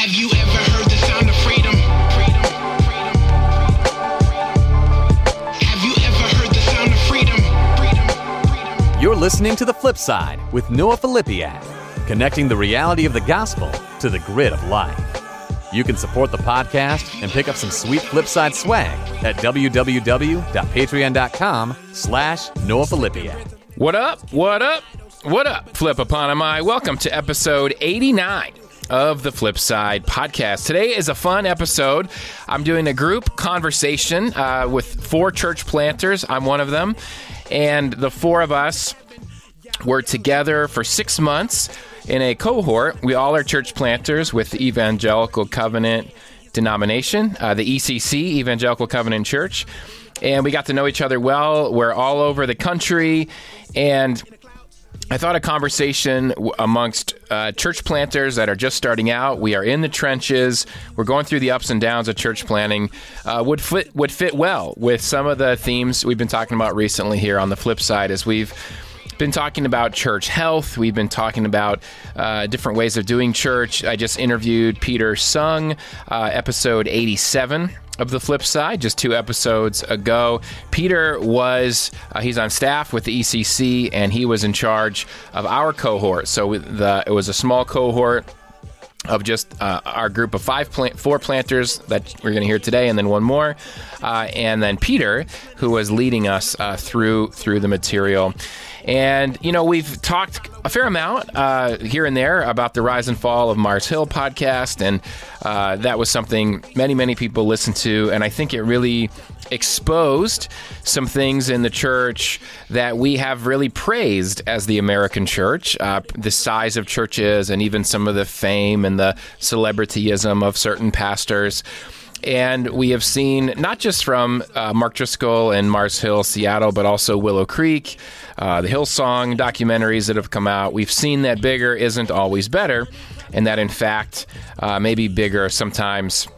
Have you ever heard the sound of freedom? Freedom, freedom, freedom. Have you ever heard the sound of freedom? Freedom, freedom. You're listening to The Flip Side with Noah Filipiak, connecting the reality of the gospel to the grid of life. You can support the podcast and pick up some sweet Flipside swag at www.patreon.com slash Noah Filipiak. What up? What up? What up, Flip Eponymai? Welcome to episode 89 of the Flip Side podcast. Today is a fun episode. I'm doing a group conversation uh, with four church planters. I'm one of them. And the four of us were together for six months in a cohort. We all are church planters with the Evangelical Covenant denomination, uh, the ECC, Evangelical Covenant Church. And we got to know each other well. We're all over the country. And I thought a conversation amongst uh, church planters that are just starting out. We are in the trenches. We're going through the ups and downs of church planting. Uh, would fit would fit well with some of the themes we've been talking about recently here. On the flip side, as we've been talking about church health. We've been talking about uh, different ways of doing church. I just interviewed Peter Sung, uh, episode 87 of the flip side just two episodes ago peter was uh, he's on staff with the ecc and he was in charge of our cohort so the, it was a small cohort of just uh, our group of five plant, four planters that we're going to hear today, and then one more, uh, and then Peter, who was leading us uh, through through the material. And you know, we've talked a fair amount uh, here and there about the rise and fall of Mars Hill podcast, and uh, that was something many many people listened to, and I think it really exposed some things in the church that we have really praised as the American church, uh, the size of churches, and even some of the fame and the celebrityism of certain pastors. And we have seen not just from uh, Mark Driscoll and Mars Hill, Seattle, but also Willow Creek, uh, the Hillsong documentaries that have come out. We've seen that bigger isn't always better, and that in fact, uh, maybe bigger sometimes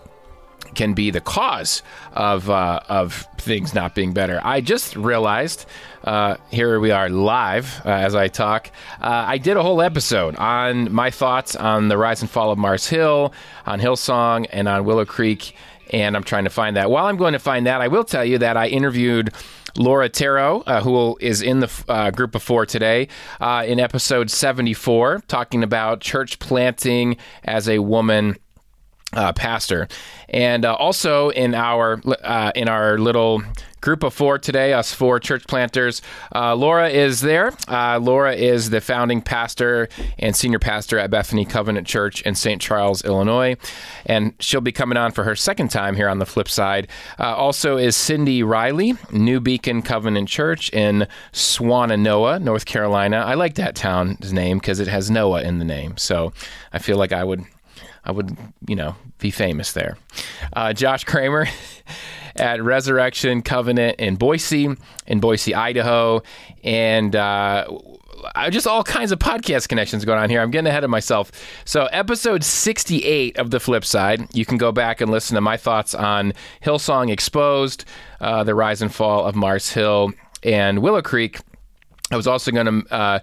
can be the cause of uh, of things not being better. I just realized uh, here we are live uh, as I talk. Uh, I did a whole episode on my thoughts on the rise and fall of Mars Hill, on Hillsong, and on Willow Creek. And I'm trying to find that. While I'm going to find that, I will tell you that I interviewed Laura Tarro, uh, who is in the uh, group of four today, uh, in episode 74, talking about church planting as a woman uh, pastor, and uh, also in our uh, in our little group of four today, us four church planters. Uh, Laura is there. Uh, Laura is the founding pastor and senior pastor at Bethany Covenant Church in St. Charles, Illinois, and she'll be coming on for her second time here on the flip side. Uh, also is Cindy Riley, New Beacon Covenant Church in Swannanoa, North Carolina. I like that town's name because it has Noah in the name, so I feel like I would I would, you know, be famous there. Uh, Josh Cramer at Resurrection Covenant in Boise, in Boise, Idaho, and uh, just all kinds of podcast connections going on here. I'm getting ahead of myself. So, episode 68 of The Flip Side, you can go back and listen to my thoughts on Hillsong Exposed, uh, the rise and fall of Mars Hill, and Willow Creek. I was also going to uh,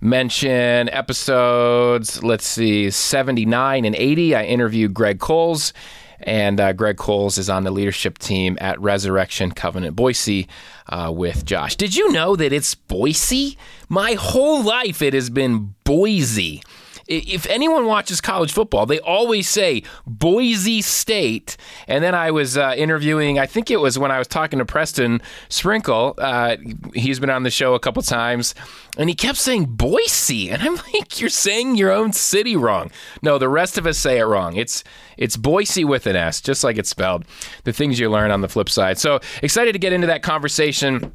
mention episodes, let's see, 79 and 80. I interviewed Greg Coles, and uh, Greg Coles is on the leadership team at Resurrection Covenant Boise uh, with Josh. Did you know that it's Boise? My whole life it has been Boise. If anyone watches college football, they always say Boise State. And then I was uh, interviewing, I think it was when I was talking to Preston Sprinkle. Uh, he's been on the show a couple times, and he kept saying Boise. And I'm like, you're saying your own city wrong. No, the rest of us say it wrong. It's it's Boise with an S, just like it's spelled. The things you learn on the flip side. So excited to get into that conversation.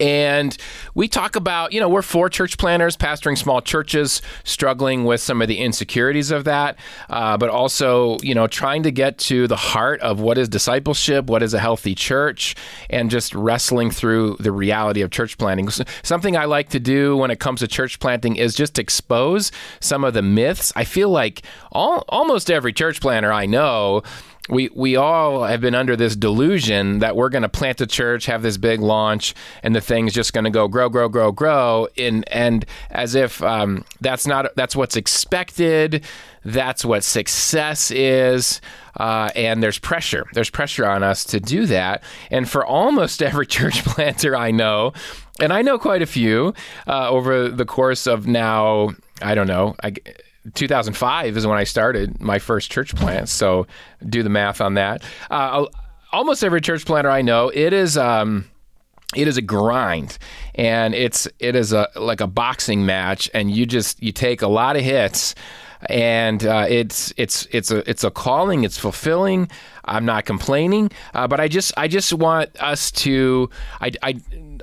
And we talk about, you know, we're four church planters pastoring small churches, struggling with some of the insecurities of that, uh, but also, you know, trying to get to the heart of what is discipleship, what is a healthy church, and just wrestling through the reality of church planting. Something I like to do when it comes to church planting is just expose some of the myths. I feel like all, almost every church planter I know we we all have been under this delusion that we're going to plant a church, have this big launch, and the thing's just going to go grow, grow, grow, grow, in and as if um, that's not that's what's expected, that's what success is, uh, and there's pressure. There's pressure on us to do that, and for almost every church planter I know, and I know quite a few uh, over the course of now, I don't know, I 2005 is when I started my first church plant. So do the math on that. Uh, almost every church planter I know, it is. Um, it is a grind and it's it is a like a boxing match and you just you take a lot of hits and uh, it's it's it's a it's a calling it's fulfilling i'm not complaining uh, but i just i just want us to i i,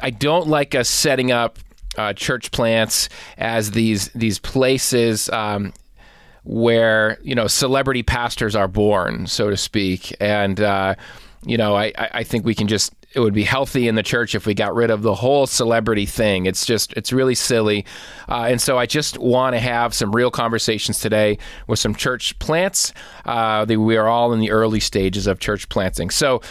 I don't like us setting up uh, church plants as these these places um, where you know celebrity pastors are born, so to speak, and uh, you know I, I think we can just it would be healthy in the church if we got rid of the whole celebrity thing. It's just it's really silly, uh, and so I just want to have some real conversations today with some church plants. Uh, we are all in the early stages of church planting, so.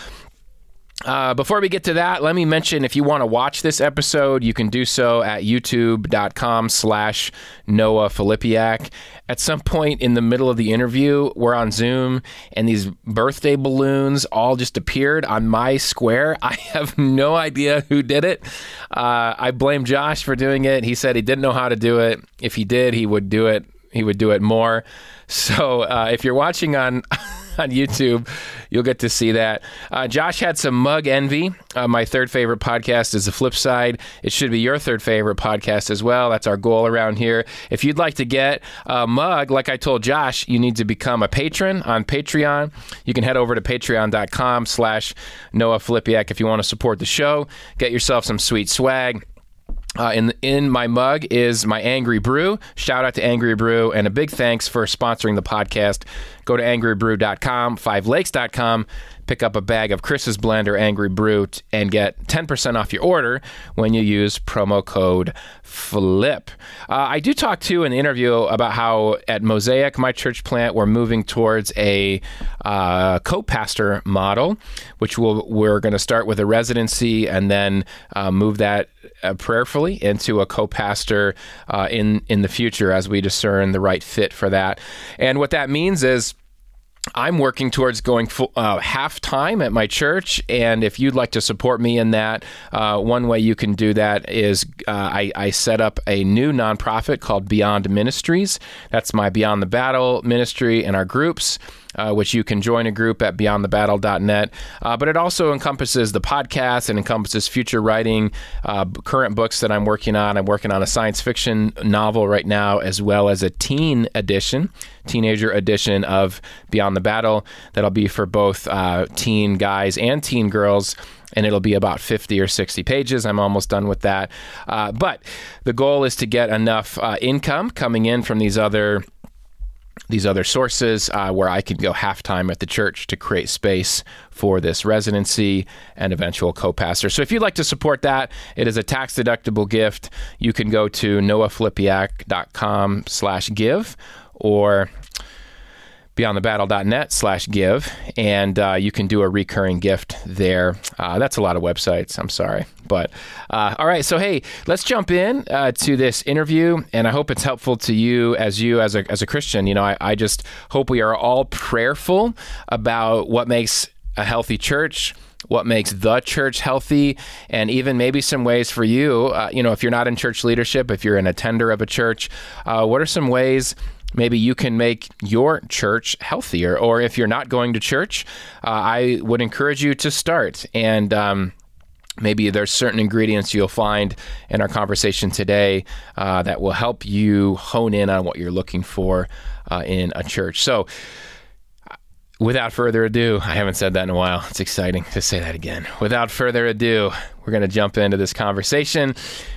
Uh, before we get to that, let me mention if you want to watch this episode, you can do so at youtube.com slash Noah Filipiak. At some point in the middle of the interview, we're on Zoom and these birthday balloons all just appeared on my square. I have no idea who did it. Uh, I blame Josh for doing it. He said he didn't know how to do it. If he did, he would do it. He would do it more. So uh, if you're watching on on YouTube. You'll get to see that. Uh, Josh had some mug envy. Uh, my third favorite podcast is The Flip Side. It should be your third favorite podcast as well. That's our goal around here. If you'd like to get a mug, like I told Josh, you need to become a patron on Patreon. You can head over to patreon.com slash Noah Filipiak if you want to support the show. Get yourself some sweet swag. Uh, in in my mug is my Angry Brew. Shout out to Angry Brew and a big thanks for sponsoring the podcast. Go to angrybrew.com, fivelakes.com, pick up a bag of Chris's Blender Angry Brew and get 10% off your order when you use promo code FLIP. Uh, I do talk to in the interview about how at Mosaic, my church plant, we're moving towards a uh, co-pastor model, which we'll, we're going to start with a residency and then uh, move that uh, prayerfully into a co-pastor uh, in in the future as we discern the right fit for that. And what that means is I'm working towards going full, uh, half time at my church, and if you'd like to support me in that, uh, one way you can do that is uh, I, I, set up a new nonprofit called Beyond Ministries. That's my Beyond the Battle ministry and our groups uh, which you can join a group at beyondthebattle.net. Uh, but it also encompasses the podcast and encompasses future writing, uh, current books that I'm working on. I'm working on a science fiction novel right now, as well as a teen edition, teenager edition of Beyond the Battle that'll be for both uh, teen guys and teen girls and it'll be about 50 or 60 pages. I'm almost done with that. Uh, but the goal is to get enough uh, income coming in from these other these other sources uh, where I can go half time at the church to create space for this residency and eventual co-pastor. So if you'd like to support that, it is a tax deductible gift. You can go to noahfilipiak.com slash give or beyondthebattle.net slash give and uh, you can do a recurring gift there uh, that's a lot of websites i'm sorry but uh, all right so hey let's jump in uh, to this interview and i hope it's helpful to you as you as a, as a christian you know I, I just hope we are all prayerful about what makes a healthy church what makes the church healthy, and even maybe some ways for you. Uh, you know, if you're not in church leadership, if you're an attender of a church, uh, what are some ways maybe you can make your church healthier. Or if you're not going to church, uh, I would encourage you to start. And um, maybe there's certain ingredients you'll find in our conversation today uh, that will help you hone in on what you're looking for uh, in a church. So, without further ado, I haven't said that in a while. It's exciting to say that again. Without further ado, we're going to jump into this conversation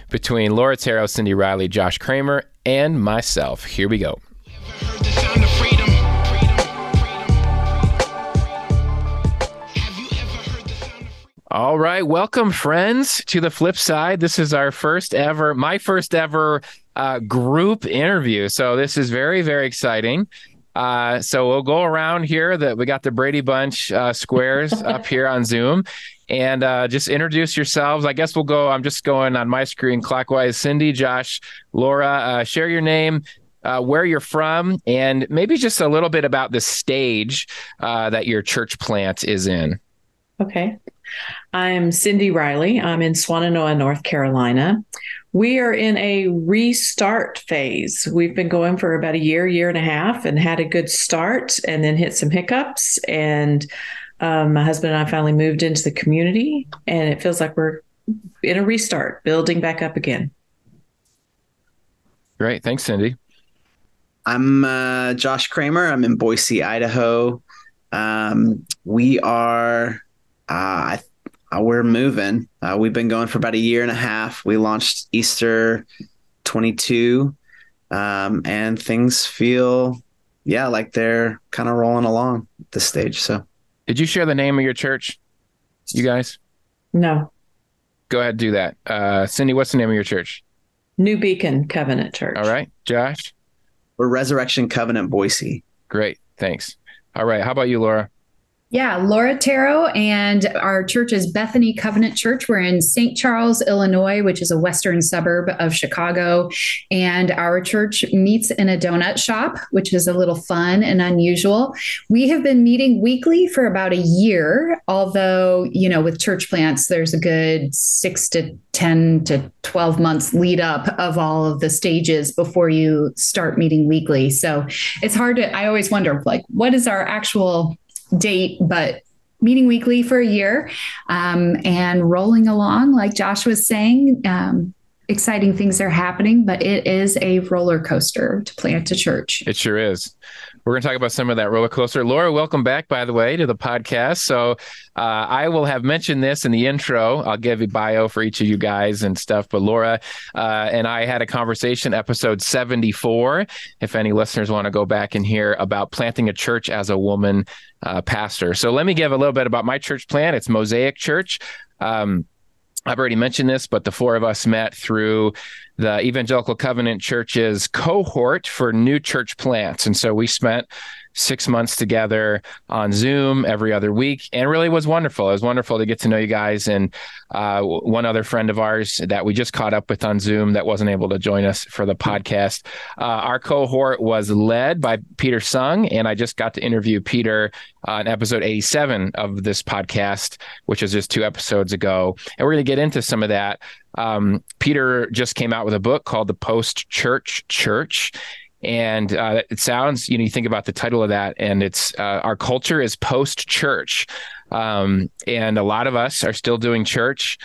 between Laura Terrell, Cindy Riley, Josh Cramer, and myself. Here we go. Heard the sound of freedom. Have you ever heard the sound of All right, welcome, friends, to the flip side. This is our first ever, my first ever uh, group interview. So this is very, very exciting. Uh, so we'll go around here. That we got the Brady Bunch uh, squares up here on Zoom, and uh, just introduce yourselves. I guess we'll go. I'm just going on my screen clockwise. Cindy, Josh, Laura, uh, share your name. Uh, where you're from, and maybe just a little bit about the stage uh, that your church plant is in. Okay. I'm Cindy Riley. I'm in Swannanoa, North Carolina. We are in a restart phase. We've been going for about a year, year and a half, and had a good start and then hit some hiccups. And um, my husband and I finally moved into the community, and it feels like we're in a restart, building back up again. Great. Thanks, Cindy. I'm uh, Josh Cramer. I'm in Boise, Idaho. Um, we are, uh, uh, we're moving. Uh, we've been going for about a year and a half. We launched Easter 22, um, and things feel, yeah, like they're kind of rolling along at this stage. So, did you share the name of your church, you guys? No. Go ahead, do that. Uh, Cindy, what's the name of your church? New Beacon Covenant Church. All right, Josh. We're Resurrection Covenant Boise. Great, thanks. All right, how about you, Laura? Yeah, Laura Tarro, and our church is Bethany Covenant Church. We're in St. Charles, Illinois, which is a western suburb of Chicago. And our church meets in a donut shop, which is a little fun and unusual. We have been meeting weekly for about a year, although, you know, with church plants, there's a good six to 10 to 12 months lead up of all of the stages before you start meeting weekly. So it's hard to, I always wonder, like, what is our actual date, but meeting weekly for a year um, and rolling along, like Josh was saying. Um, exciting things are happening, but it is a roller coaster to plant a church. It sure is. We're going to talk about some of that roller coaster. Laura, welcome back, by the way, to the podcast. So uh, I will have mentioned this in the intro. I'll give a bio for each of you guys and stuff. But Laura uh, and I had a conversation, episode 74. If any listeners want to go back and hear about planting a church as a woman uh, pastor. So let me give a little bit about my church plan. It's Mosaic Church. Um, I've already mentioned this, but the four of us met through the Evangelical Covenant Church's cohort for new church plants. And so we spent six months together on Zoom every other week, and really was wonderful. It was wonderful to get to know you guys. And uh, one other friend of ours that we just caught up with on Zoom that wasn't able to join us for the podcast. Uh, our cohort was led by Peter Sung, and I just got to interview Peter in episode 87 of this podcast, which was just two episodes ago. And we're going to get into some of that. Um, Peter just came out with a book called The Post Church Church and uh, it sounds you know you think about the title of that and it's uh, our culture is post church um, and a lot of us are still doing church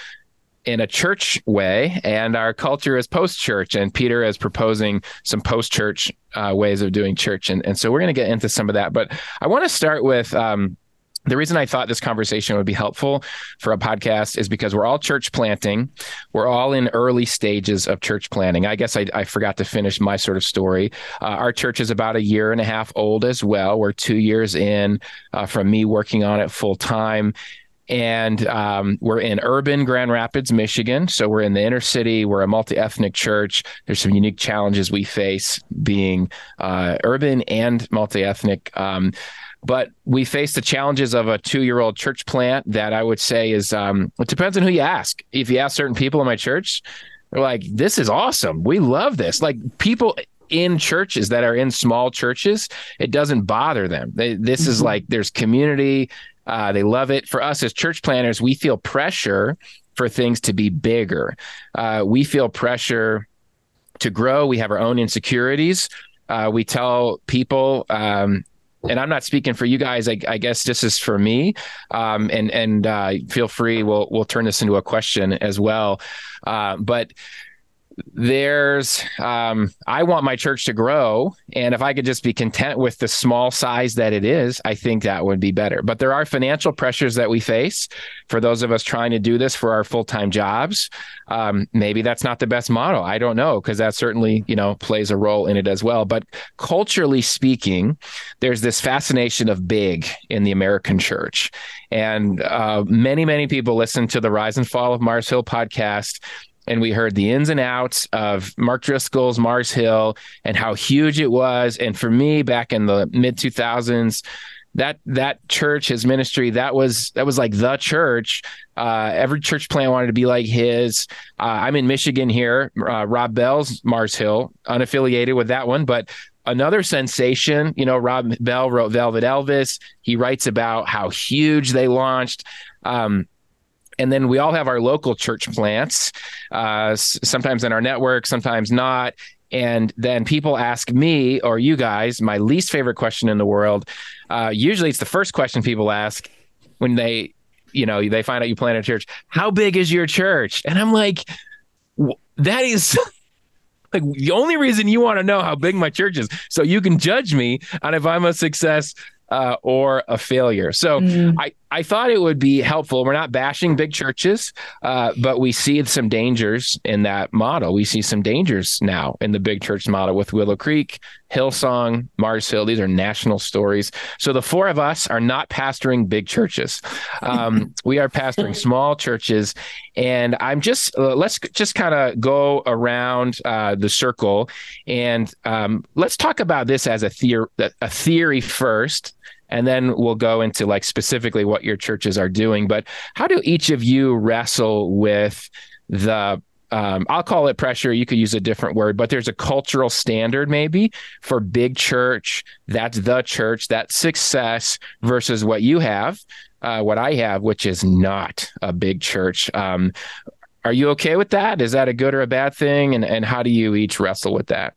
in a church way and our culture is post church and peter is proposing some post church uh, ways of doing church. And, and so we're going to get into some of that but i want to start with um, the reason I thought this conversation would be helpful for a podcast is because we're all church planting. We're all in early stages of church planting. I guess I, I forgot to finish my sort of story. Uh, our church is about a year and a half old as well. We're two years in uh, from me working on it full time. And um, we're in urban Grand Rapids, Michigan. So we're in the inner city. We're a multi ethnic church. There's some unique challenges we face being uh, urban and multi ethnic. Um, but we face the challenges of a two-year-old church plant that I would say is um, it depends on who you ask. If you ask certain people in my church, they're like, "This is awesome. We love this." Like people in churches that are in small churches, it doesn't bother them. They, this is mm-hmm. like there's community. Uh, they love it. For us as church planters, we feel pressure for things to be bigger. Uh, we feel pressure to grow. We have our own insecurities. Uh, we tell people um, and I'm not speaking for you guys. I, I guess this is for me. Um, and and uh, feel free. We'll we'll turn this into a question as well. Uh, but there's um, i want my church to grow. And if i could just be content with the small size that it is i think that would be better. But there are financial pressures that we face for those of us trying to do this for our full-time jobs. Um, maybe that's not the best model. I don't know because that certainly you know plays a role in it as well. But culturally speaking there's this fascination of big in the american church. And uh, many many people listen to the rise and fall of mars hill podcast and we heard the ins and outs of Mark Driscoll's Mars Hill and how huge it was. And for me, back in the mid 2000s, that that church, his ministry, that was that was like the church. Uh, every church plant wanted to be like his. Uh, I'm in Michigan here. Uh, Rob Bell's Mars Hill, unaffiliated with that one, but another sensation. You know, Rob Bell wrote Velvet Elvis. He writes about how huge they launched. Um, and then we all have our local church plants, uh, sometimes in our network, sometimes not. And then people ask me or you guys, my least favorite question in the world. Uh, usually it's the first question people ask when they, you know, they find out you planted a church. How big is your church? And I'm like, that is like the only reason you want to know how big my church is so you can judge me on if I'm a success uh, or a failure. So mm. I, I thought it would be helpful. We're not bashing big churches, uh, but we see some dangers in that model. We see some dangers now in the big church model with Willow Creek, Hillsong, Mars Hill. These are national stories. So the four of us are not pastoring big churches. Um, we are pastoring small churches. And I'm just, uh, let's just kind of go around uh, the circle and um, let's talk about this as a, theor- a theory first and then we'll go into like specifically what your churches are doing. But how do each of you wrestle with the um, I'll call it pressure. You could use a different word, but there's a cultural standard maybe for big church. That's the church, that success versus what you have, uh, what I have, which is not a big church. Um, are you okay with that? Is that a good or a bad thing? And and how do you each wrestle with that?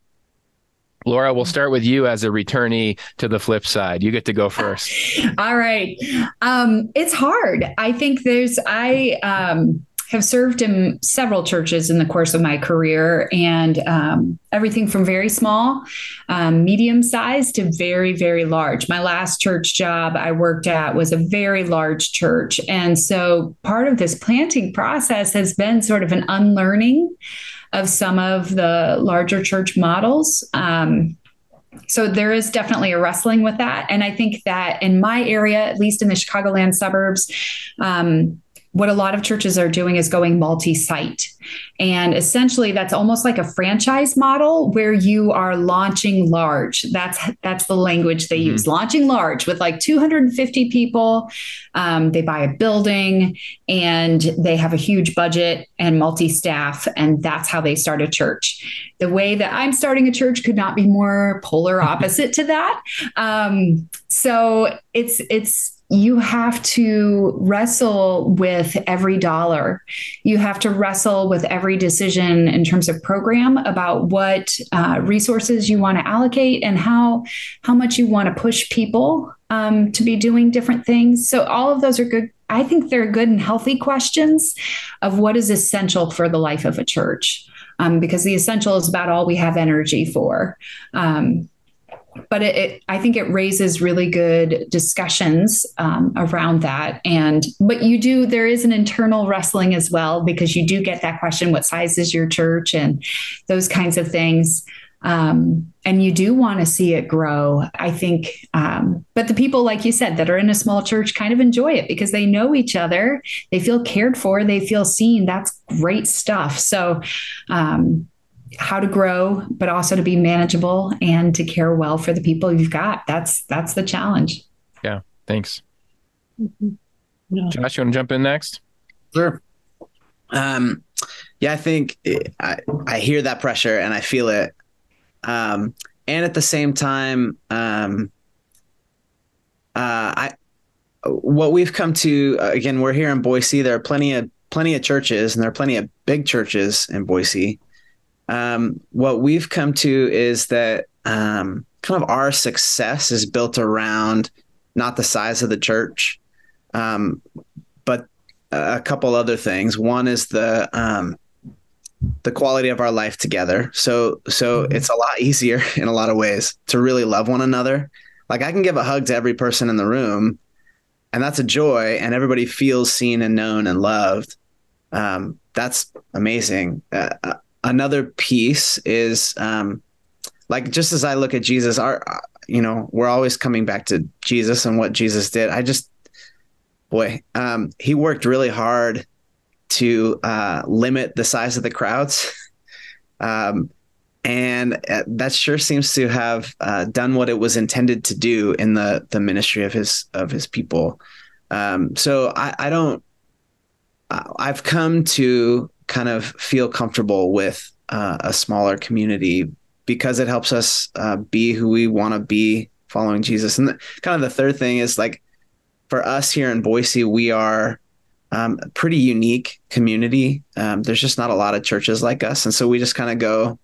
Laura, we'll start with you as a returnee to the flip side. You get to go first. All right. Um, it's hard. I think there's, I, um, have served in several churches in the course of my career and um, everything from very small, um, medium sized to very, very large. My last church job I worked at was a very large church. And so part of this planting process has been sort of an unlearning of some of the larger church models. Um, so there is definitely a wrestling with that. And I think that in my area, at least in the Chicagoland suburbs, um, what a lot of churches are doing is going multi site. And essentially that's almost like a franchise model where you are launching large. That's that's the language they mm-hmm. use. Launching large with like 250 people. Um, they buy a building and they have a huge budget and multi-staff, and that's how they start a church. The way that I'm starting a church could not be more polar opposite to that. Um, so it's it's you have to wrestle with every dollar. You have to wrestle with every decision in terms of program about what uh, resources you want to allocate and how how much you want to push people um, to be doing different things. So all of those are good. I think they're good and healthy questions of what is essential for the life of a church, um, because the essential is about all we have energy for. Um, but it, it, I think it raises really good discussions um, around that. And but you do there is an internal wrestling as well because you do get that question: what size is your church, and those kinds of things. Um, and you do want to see it grow. I think, um, but the people, like you said, that are in a small church kind of enjoy it because they know each other, they feel cared for, they feel seen. That's great stuff. So, um, how to grow, but also to be manageable and to care well for the people you've got. That's that's the challenge. Yeah. Thanks. Mm-hmm. Yeah. Josh, you want to jump in next? Sure. Um, yeah, I think it, I I hear that pressure and I feel it. Um, and at the same time, um, uh, I what we've come to again, we're here in Boise. There are plenty of plenty of churches, and there are plenty of big churches in Boise um, what we've come to is that um, kind of our success is built around not the size of the church, um, but a couple other things. One is the um, the quality of our life together. So so mm-hmm. it's a lot easier in a lot of ways to really love one another. Like I can give a hug to every person in the room, and that's a joy, and everybody feels seen and known and loved. Um, that's amazing. Uh, uh another piece is um, like just as I look at Jesus, our you know we're always coming back to Jesus and what Jesus did. I just boy, um, he worked really hard to uh, limit the size of the crowds. Um, and uh, that sure seems to have uh, done what it was intended to do in the the ministry of his of his people. Um, so I, I don't. I've come to kind of feel comfortable with uh, a smaller community because it helps us uh, be who we want to be following Jesus. And the, kind of the third thing is like for us here in Boise, we are um, a pretty unique community. Um, there's just not a lot of churches like us, and so we just kind of go.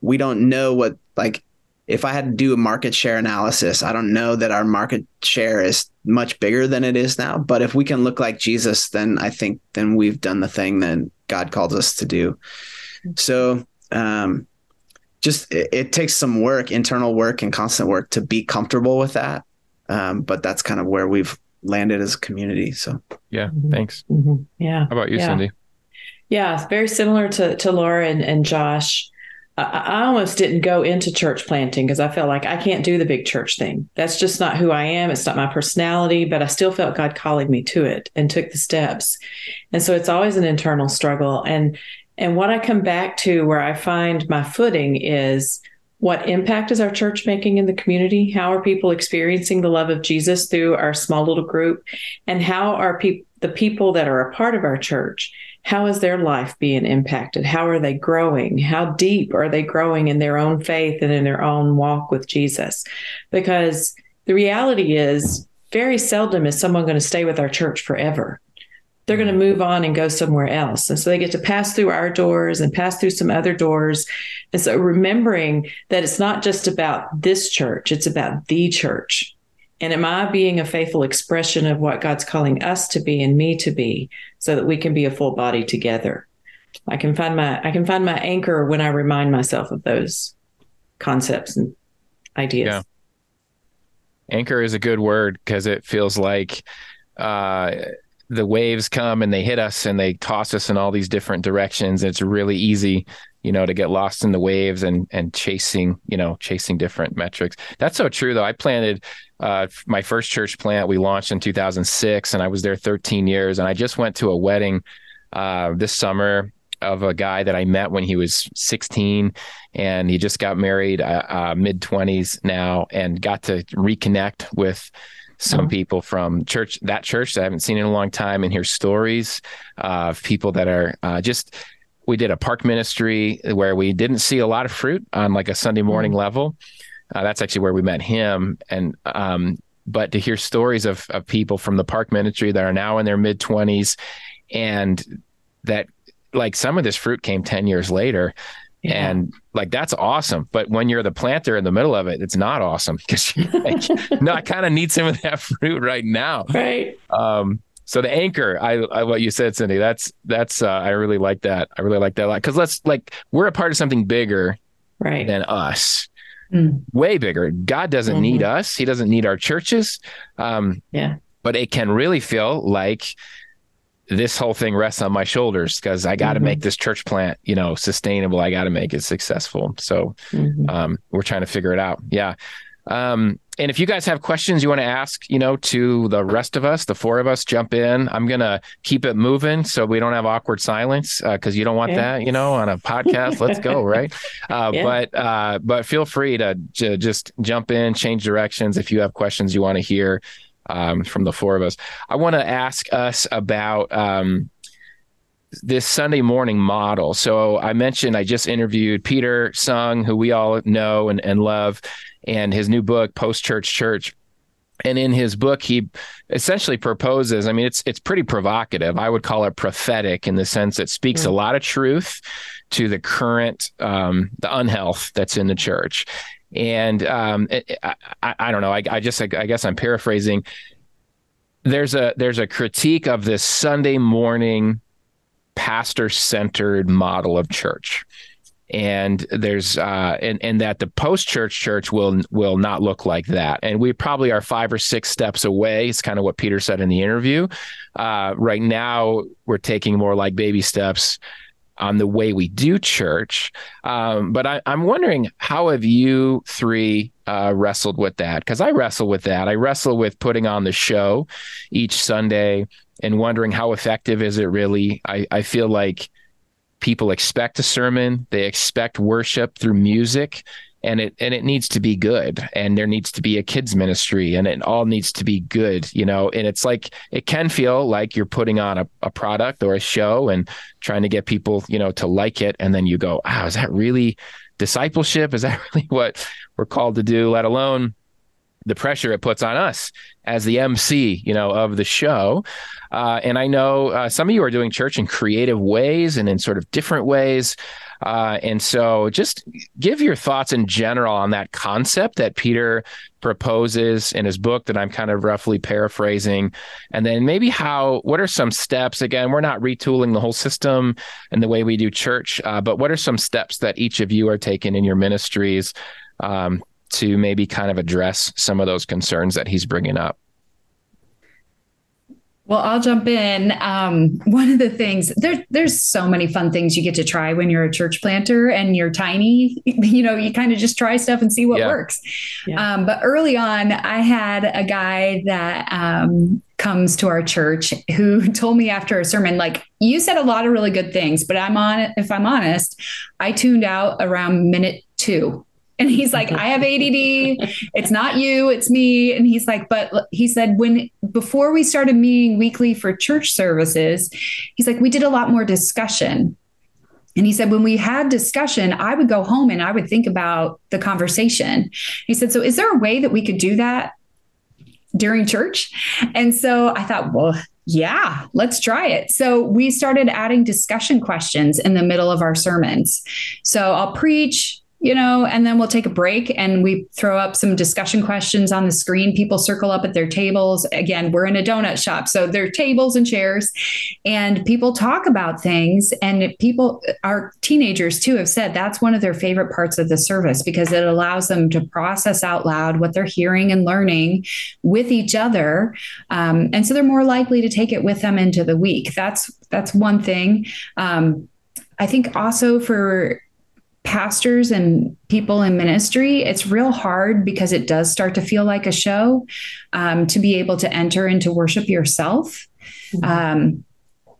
We don't know what like if I had to do a market share analysis, I don't know that our market share is much bigger than it is now. But if we can look like Jesus, then I think then we've done the thing that God calls us to do. So um, just it, it, takes some work, internal work and constant work to be comfortable with that. Um, but that's kind of where we've landed as a community. So yeah, thanks. Mm-hmm. Yeah. How about you, yeah. Cindy? Yeah, very similar to to Laura and, and Josh. I, almost didn't go into church planting because I felt like I can't do the big church thing. That's just not who I am. It's not my personality, but I still felt God calling me to it and took the steps. And so it's always an internal struggle. And and what I come back to where I find my footing is what impact is our church making in the community? How are people experiencing the love of Jesus through our small little group? And how are people the people that are a part of our church how is their life being impacted how are they growing how deep are they growing in their own faith and in their own walk with jesus because the reality is very seldom is someone going to stay with our church forever they're going to move on and go somewhere else. And so they get to pass through our doors and pass through some other doors. And so remembering that it's not just about this church, it's about the church. And am I being a faithful expression of what God's calling us to be and me to be so that we can be a full body together? I can find my I can find my anchor when I remind myself of those concepts and ideas. Yeah. Anchor is a good word because it feels like uh, the waves come and they hit us and they toss us in all these different directions. It's really easy, you know, to get lost in the waves and and chasing, you know, chasing different metrics. That's so true though. I planted uh, my first church plant. We launched in 2006, and I was there 13 years. And I just went to a wedding uh, this summer of a guy that I met when he was 16, and he just got married, uh, uh mid 20s now, and got to reconnect with some mm-hmm. people from church that church that I haven't seen in a long time and hear stories of people that are uh, just we did a park ministry where we didn't see a lot of fruit on like a Sunday morning mm-hmm. level. Uh, that's actually where we met him. And um, but to hear stories of of people from the park ministry that are now in their mid twenties, and that like some of this fruit came ten years later, yeah. And like that's awesome. But when you're the planter in the middle of it, it's not awesome because you're like, no, I kind of need some of that fruit right now. Right. Um, so the anchor, I, I what you said, Cindy, that's that's uh, I really like that. I really like that a lot because let's like we're a part of something bigger, right, than us. Mm. Way bigger. God doesn't mm-hmm. need us. He doesn't need our churches. Um, yeah. But it can really feel like this whole thing rests on my shoulders because I got to mm-hmm. make this church plant, you know, sustainable. I got to make it successful. So mm-hmm. um, we're trying to figure it out. Yeah. Um, and if you guys have questions you want to ask, you know, to the rest of us, the four of us, jump in. I'm gonna keep it moving so we don't have awkward silence because uh, you don't want yeah. that, you know, on a podcast. Let's go, right? Uh, yeah. But uh, but feel free to, to just jump in, change directions if you have questions you want to hear um, from the four of us. I want to ask us about um, this Sunday morning model. So I mentioned I just interviewed Peter Sung, who we all know and, and love, and his new book, Post Church Church. And in his book, he essentially proposes. I mean, it's it's pretty provocative. I would call it prophetic in the sense it speaks mm-hmm. a lot of truth to the current um, the unhealth that's in the church and um, it, I, I, don't know. I, I just I, I guess I'm paraphrasing. There's a there's a critique of this Sunday morning pastor centered model of church. And there's uh and and that the post church church will will not look like that. And we probably are five or six steps away it's kind of what peter said in the interview. Uh right now we're taking more like baby steps on the way we do church. Um, but I, am wondering how have you three uh, wrestled with that because I wrestle with that. I wrestle with putting on the show each Sunday and wondering how effective is it really. I, I feel like people expect a sermon, they expect worship through music, and it and it needs to be good and there needs to be a kids ministry and it all needs to be good you know and it's like it can feel like you're putting on a, a product or a show and trying to get people you know to like it and then you go wow is that really discipleship is that really what we're called to do let alone the pressure it puts on us as the MC, you know, of the show. Uh, and I know uh, some of you are doing church in creative ways and in sort of different ways. Uh, and so just give your thoughts in general on that concept that Peter proposes in his book that I'm kind of roughly paraphrasing. And then maybe how, what are some steps? Again, we're not retooling the whole system and the way we do church, uh, but what are some steps that each of you are taking in your ministries um, to maybe kind of address some of those concerns that he's bringing up? Well, I'll jump in. Um, one of the things there's there's so many fun things you get to try when you're a church planter and you're tiny. You know, you kind of just try stuff and see what Yeah. works. Yeah. Um, but early on, I had a guy that um, comes to our church who told me after a sermon, like, "You said a lot of really good things, but I'm on. If I'm honest, I tuned out around minute two. And he's like, I have ADD. It's not you, it's me. And he's like, but he said, when before we started meeting weekly for church services, he's like, we did a lot more discussion. And he said, when we had discussion, I would go home and I would think about the conversation. He said, so is there a way that we could do that during church? And so I thought, well, yeah, let's try it. So we started adding discussion questions in the middle of our sermons. So I'll preach, you know, and then we'll take a break and we throw up some discussion questions on the screen. People circle up at their tables. Again, we're in a donut shop. So there are tables and chairs, and people talk about things. And people, our teenagers too, have said that's one of their favorite parts of the service because it allows them to process out loud what they're hearing and learning with each other. Um, and so they're more likely to take it with them into the week. That's that's one thing. Um, I think also for pastors and people in ministry, it's real hard because it does start to feel like a show um, to be able to enter into worship yourself. Um,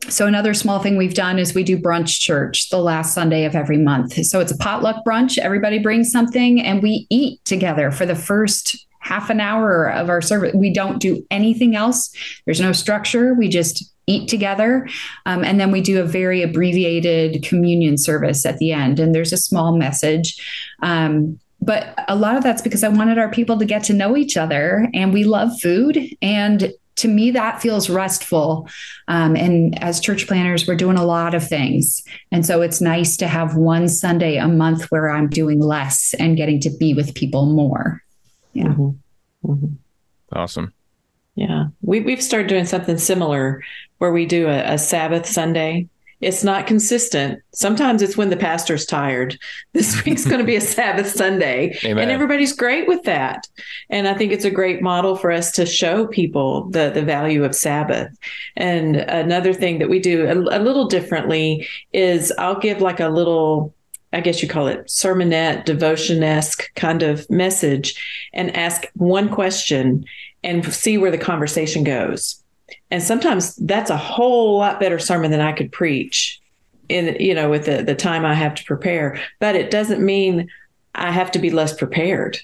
so another small thing we've done is we do brunch church the last Sunday of every month. So it's a potluck brunch. Everybody brings something and we eat together for the first half an hour of our service. We don't do anything else. There's no structure. We just eat together. Um, and then we do a very abbreviated communion service at the end. And there's a small message. Um, but a lot of that's because I wanted our people to get to know each other and we love food. And to me, that feels restful. Um, and as church planters, we're doing a lot of things. And so it's nice to have one Sunday a month where I'm doing less and getting to be with people more. Yeah. Mhm. Mhm. Awesome. Yeah, we we've started doing something similar where we do a, a Sabbath Sunday. It's not consistent. Sometimes it's when the pastor's tired. This week's going to be a Sabbath Sunday, Amen. and everybody's great with that. And I think it's a great model for us to show people the the value of Sabbath. And another thing that we do a, a little differently is I'll give like a little I guess you call it sermonette, devotion esque kind of message, and ask one question and see where the conversation goes. And sometimes that's a whole lot better sermon than I could preach in you know with the the time I have to prepare. But it doesn't mean I have to be less prepared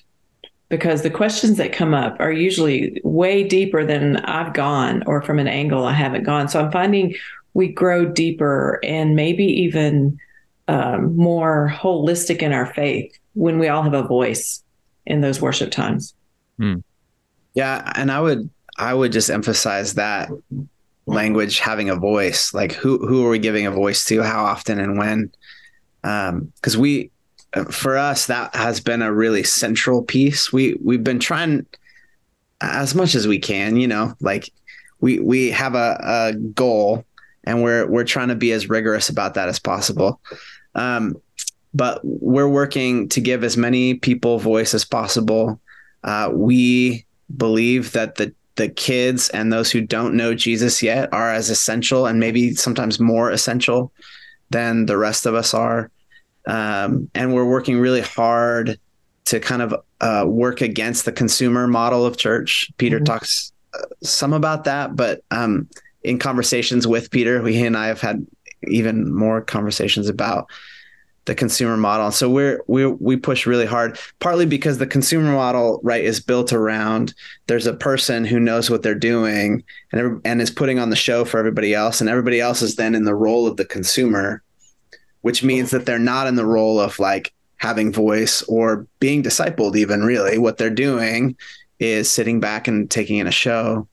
because the questions that come up are usually way deeper than I've gone or from an angle I haven't gone. So I'm finding we grow deeper and maybe even um, more holistic in our faith when we all have a voice in those worship times. Yeah, and I would I would just emphasize that language having a voice. Like who who are we giving a voice to? How often and when? Because we, uh, for us, that has been a really central piece. We we've been trying as much as we can. You know, like we we have a, a goal, and we're we're trying to be as rigorous about that as possible. Um, but we're working to give as many people voice as possible. Uh, we believe that the the kids and those who don't know Jesus yet are as essential and maybe sometimes more essential than the rest of us are. Um, and we're working really hard to kind of uh, work against the consumer model of church. Peter Mhm. talks uh, some about that, but um, in conversations with Peter, we he and I have had even more conversations about the consumer model. So we're we we push really hard, partly because the consumer model right is built around there's a person who knows what they're doing and and is putting on the show for everybody else, and everybody else is then in the role of the consumer, which means that they're not in the role of like having voice or being discipled. Even really, what they're doing is sitting back and taking in a show.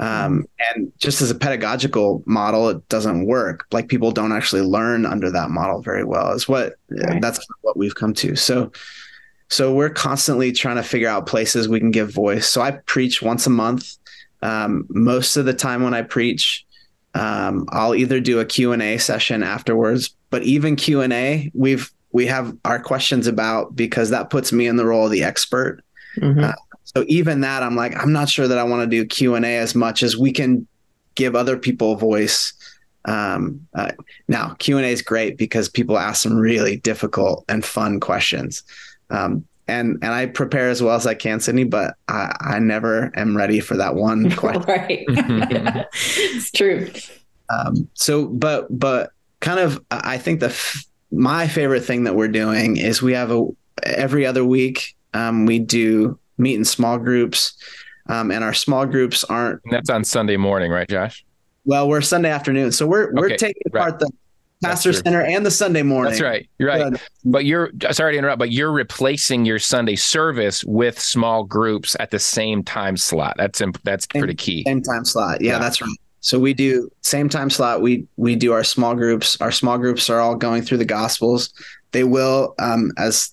Um, and just as a pedagogical model, it doesn't work. Like people don't actually learn under that model very well. Is what Right. that's what we've come to. So, so we're constantly trying to figure out places we can give voice. So I preach once a month. Um, most of the time when I preach, um, I'll either do a Q and A session afterwards, but even Q and A, we've we have our questions about because that puts me in the role of the expert. Mhm. Uh, So even that, I'm like, I'm not sure that I want to do Q and A as much as we can give other people a voice. Um, uh, now Q and A is great because people ask some really difficult and fun questions. Um, and, and I prepare as well as I can, Cindy, but I, I never am ready for that one question. right. it's true. Um, so, but but kind of, I think the f- my favorite thing that we're doing is we have a every other week um, we do meet in small groups, um, and our small groups aren't And that's on Sunday morning, right, Josh? well. We're Sunday afternoon, so we're we're Okay, taking right. apart the pastor center and the Sunday morning. That's right. You're right. But you're sorry to interrupt, but you're replacing your Sunday service with small groups at the same time slot. That's imp- that's Same- pretty key. Same time slot. Yeah, Yeah. that's right. So we do same time slot. We we do our small groups. Our small groups are all going through the Gospels. They will, um, as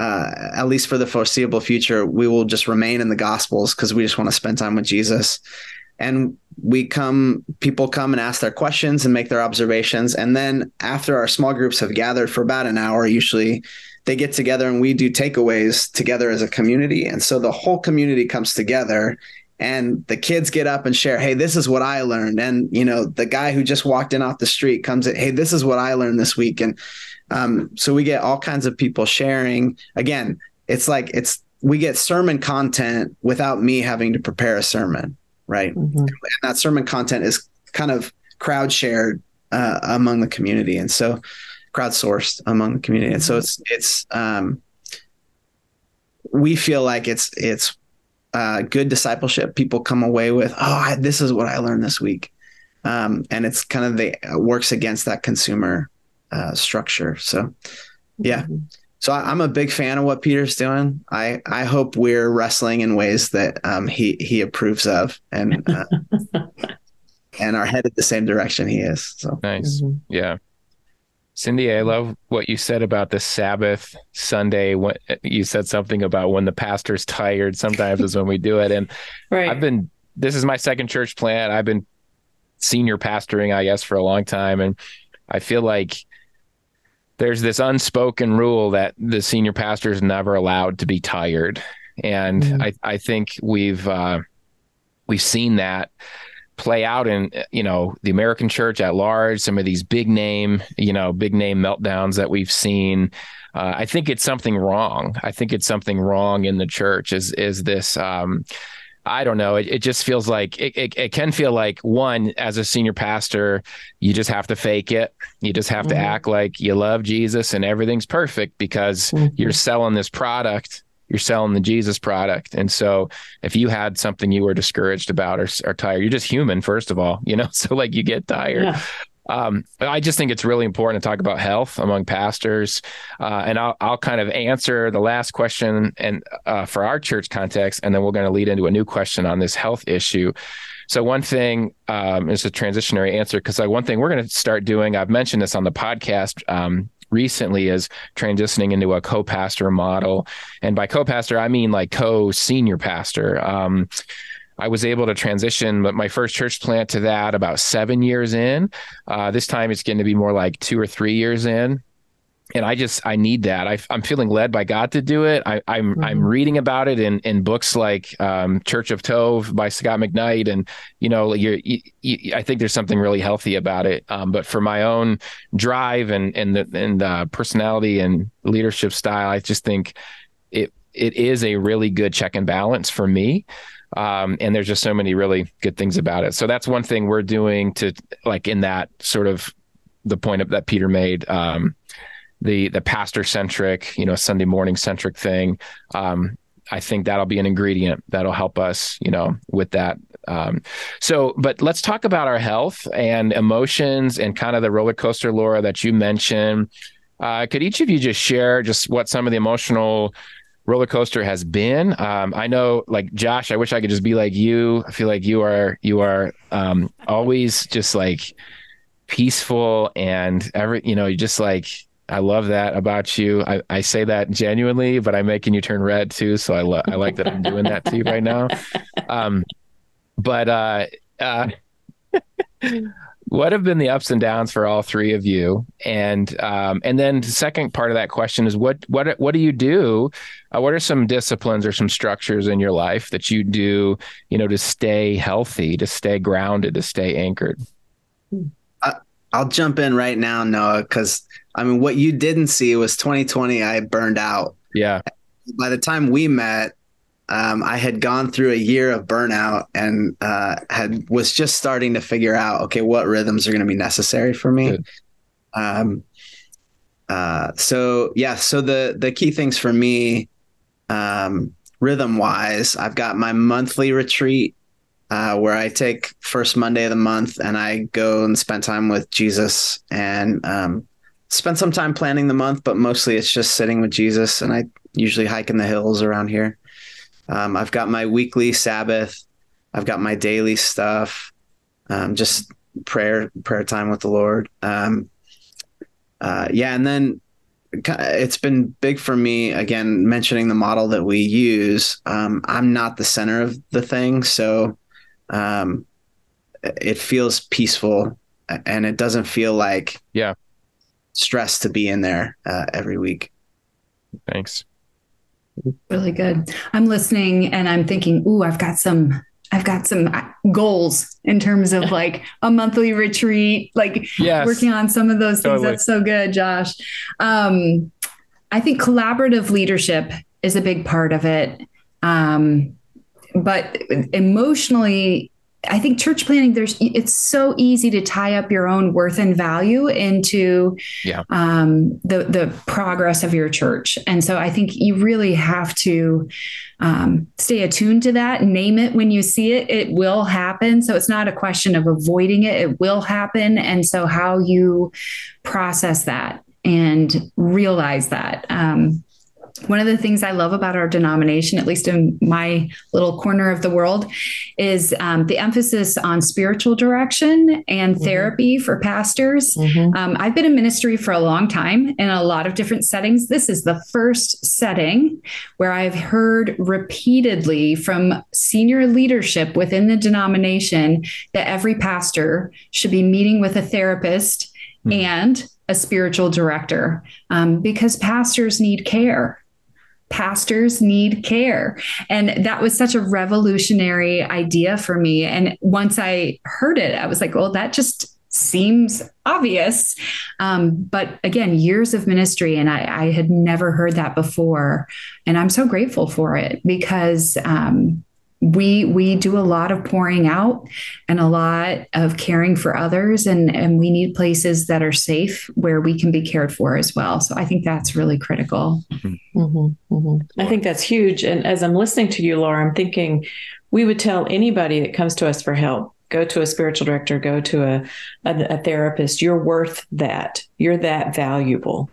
uh, at least for the foreseeable future, we will just remain in the Gospels because we just want to spend time with Jesus. And we come, people come and ask their questions and make their observations. And then after our small groups have gathered for about an hour, usually they get together and we do takeaways together as a community. And so the whole community comes together and the kids get up and share, Hey, this is what I learned. And, you know, the guy who just walked in off the street comes in Hey, this is what I learned this week. And um, so we get all kinds of people sharing. Again, it's like it's we get sermon content without me having to prepare a sermon, right? Mhm. And that sermon content is kind of crowd shared uh, among the community, and so crowdsourced among the community, and so it's it's um, we feel like it's it's uh, good discipleship. People come away with, oh, I, this is what I learned this week, um, and it's kind of the works against that consumer uh, structure. So, yeah. So I, I'm a big fan of what Peter's doing. I I hope we're wrestling in ways that um, he he approves of, and uh, and are headed the same direction he is. So Nice. Mhm. Yeah. Cindy, I love what you said about the Sabbath Sunday. When you said something about when the pastor's tired, sometimes is when we do it. And Right. I've been this is my second church plant. I've been senior pastoring, I guess, for a long time. And I feel like there's this unspoken rule that the senior pastor is never allowed to be tired. And Mhm. I, I think we've uh, we've seen that play out in you know the American church at large. Some of these big name you know big name meltdowns that we've seen. Uh, I think it's something wrong. I think it's something wrong in the church. Is is this? Um, I don't know. It, it just feels like it, it, it can feel like one as a senior pastor, you just have to fake it. You just have to Mhm. act like you love Jesus and everything's perfect because Mhm. you're selling this product. You're selling the Jesus product. And so if you had something you were discouraged about or, or tired, you're just human, first of all, you know? So like you get tired. Yeah. Um, I just think it's really important to talk about health among pastors, uh, and I'll, I'll kind of answer the last question and uh, for our church context, and then we're going to lead into a new question on this health issue. So one thing um, is a transitionary answer because one thing we're going to start doing. I've mentioned this on the podcast. Um, recently is transitioning into a co-pastor model and by co-pastor i mean like co-senior pastor um, I was able to transition my first church plant to that about seven years in. Uh, this time it's going to be more like two or three years in. And I just I need that. I, I'm feeling led by God to do it. I, I'm Mhm. I'm reading about it in in books like um, Church of Tov by Scot McKnight, and you know you're, you, you, I think there's something really healthy about it. Um, but for my own drive and and the and uh, personality and leadership style, I just think it it is a really good check and balance for me. Um, and there's just so many really good things about it. So that's one thing we're doing to like in that sort of the point of, that Peter made. Um, the the pastor centric, you know, Sunday morning centric thing. Um, I think that'll be an ingredient that'll help us, you know, with that. Um, so, but let's talk about our health and emotions and kind of the roller coaster, Laura, that you mentioned. Uh, could each of you just share just what some of the emotional roller coaster has been? Um, I know, like Josh, I wish I could just be like you. I feel like you are you are um, always just like peaceful and every you know you just like I love that about you. I, I say that genuinely, but I'm making you turn red too. So I, lo- I like that I'm doing that to you right now. Um, but uh, uh, what have been the ups and downs for all three of you? And um, and then the second part of that question is what what what do you do? Uh, what are some disciplines or some structures in your life that you do, you know, to stay healthy, to stay grounded, to stay anchored? I, I'll jump in right now, Noah, because I mean, what you didn't see was 2020. I burned out. Yeah. By the time we met, um, I had gone through a year of burnout and uh, had was just starting to figure out, okay, what rhythms are going to be necessary for me. Um, uh, so yeah, so the the key things for me, um, rhythm wise, I've got my monthly retreat uh, where I take first Monday of the month and I go and spend time with Jesus and um, spend some time planning the month, but mostly it's just sitting with Jesus. And I usually hike in the hills around here. Um, I've got my weekly Sabbath. I've got my daily stuff. Um, just prayer, prayer time with the Lord. Um, uh, yeah, and then it's been big for me. Again, mentioning the model that we use. Um, I'm not the center of the thing, so um, it feels peaceful, and it doesn't feel like Yeah. stress to be in there uh, every week. Thanks. Really good. I'm listening and I'm thinking, ooh, I've got some I've got some uh, goals in terms of like a monthly retreat, like Yes. working on some of those things. Totally. That's so good, Josh. Um, I think collaborative leadership is a big part of it. Um, but emotionally, I think church planting, there's it's so easy to tie up your own worth and value into Yeah. um, the the progress of your church, and so I think you really have to um, stay attuned to that. Name it when you see it; it will happen. So it's not a question of avoiding it; it will happen. And so how you process that and realize that. Um, one of the things I love about our denomination, at least in my little corner of the world, is um, the emphasis on spiritual direction and Mhm. therapy for pastors. Mhm. Um, I've been in ministry for a long time in a lot of different settings. This is the first setting where I've heard repeatedly from senior leadership within the denomination that every pastor should be meeting with a therapist Hmm. and a spiritual director um, because pastors need care. Pastors need care. And that was such a revolutionary idea for me. And once I heard it, I was like, well, that just seems obvious. Um, but again, years of ministry, and I, I had never heard that before. And I'm so grateful for it because um, we we do a lot of pouring out and a lot of caring for others and and we need places that are safe where we can be cared for as well so i think that's really critical Mhm, mhm. I think that's huge. And as I'm listening to you, Laura, I'm thinking we would tell anybody that comes to us for help go to a spiritual director, go to a, a, a therapist. You're worth that. You're that valuable.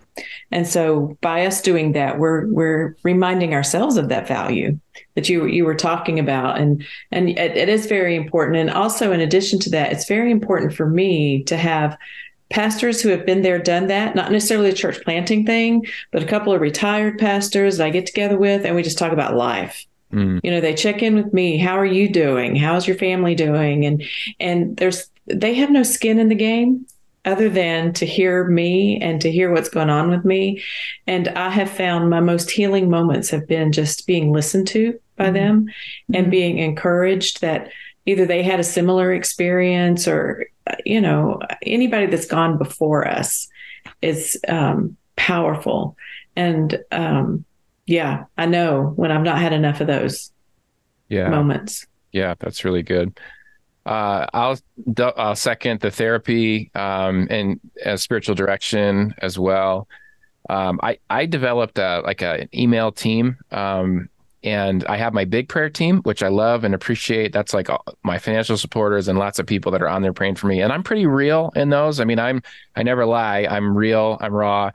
And so by us doing that, we're we're reminding ourselves of that value that you you were talking about, and and it, it is very important. And also, in addition to that, it's very important for me to have pastors who have been there, done that, not necessarily a church planting thing, but a couple of retired pastors that I get together with, and we just talk about life. Mm. You know, they check in with me. How are you doing? How's your family doing? And and there's they have no skin in the game other than to hear me and to hear what's going on with me. And I have found my most healing moments have been just being listened to by Mhm. them and Mhm. being encouraged that either they had a similar experience or you know anybody that's gone before us is um, powerful and um, Yeah, I know when I've not had enough of those Yeah. moments. Yeah, that's really good. Uh, I'll I'll second the therapy um, and uh, spiritual direction as well. Um, I I developed a, like a, an email team, um, and I have my big prayer team, which I love and appreciate. That's like all- my financial supporters and lots of people that are on there praying for me. And I'm pretty real in those. I mean, I'm I never lie. I'm real. I'm raw.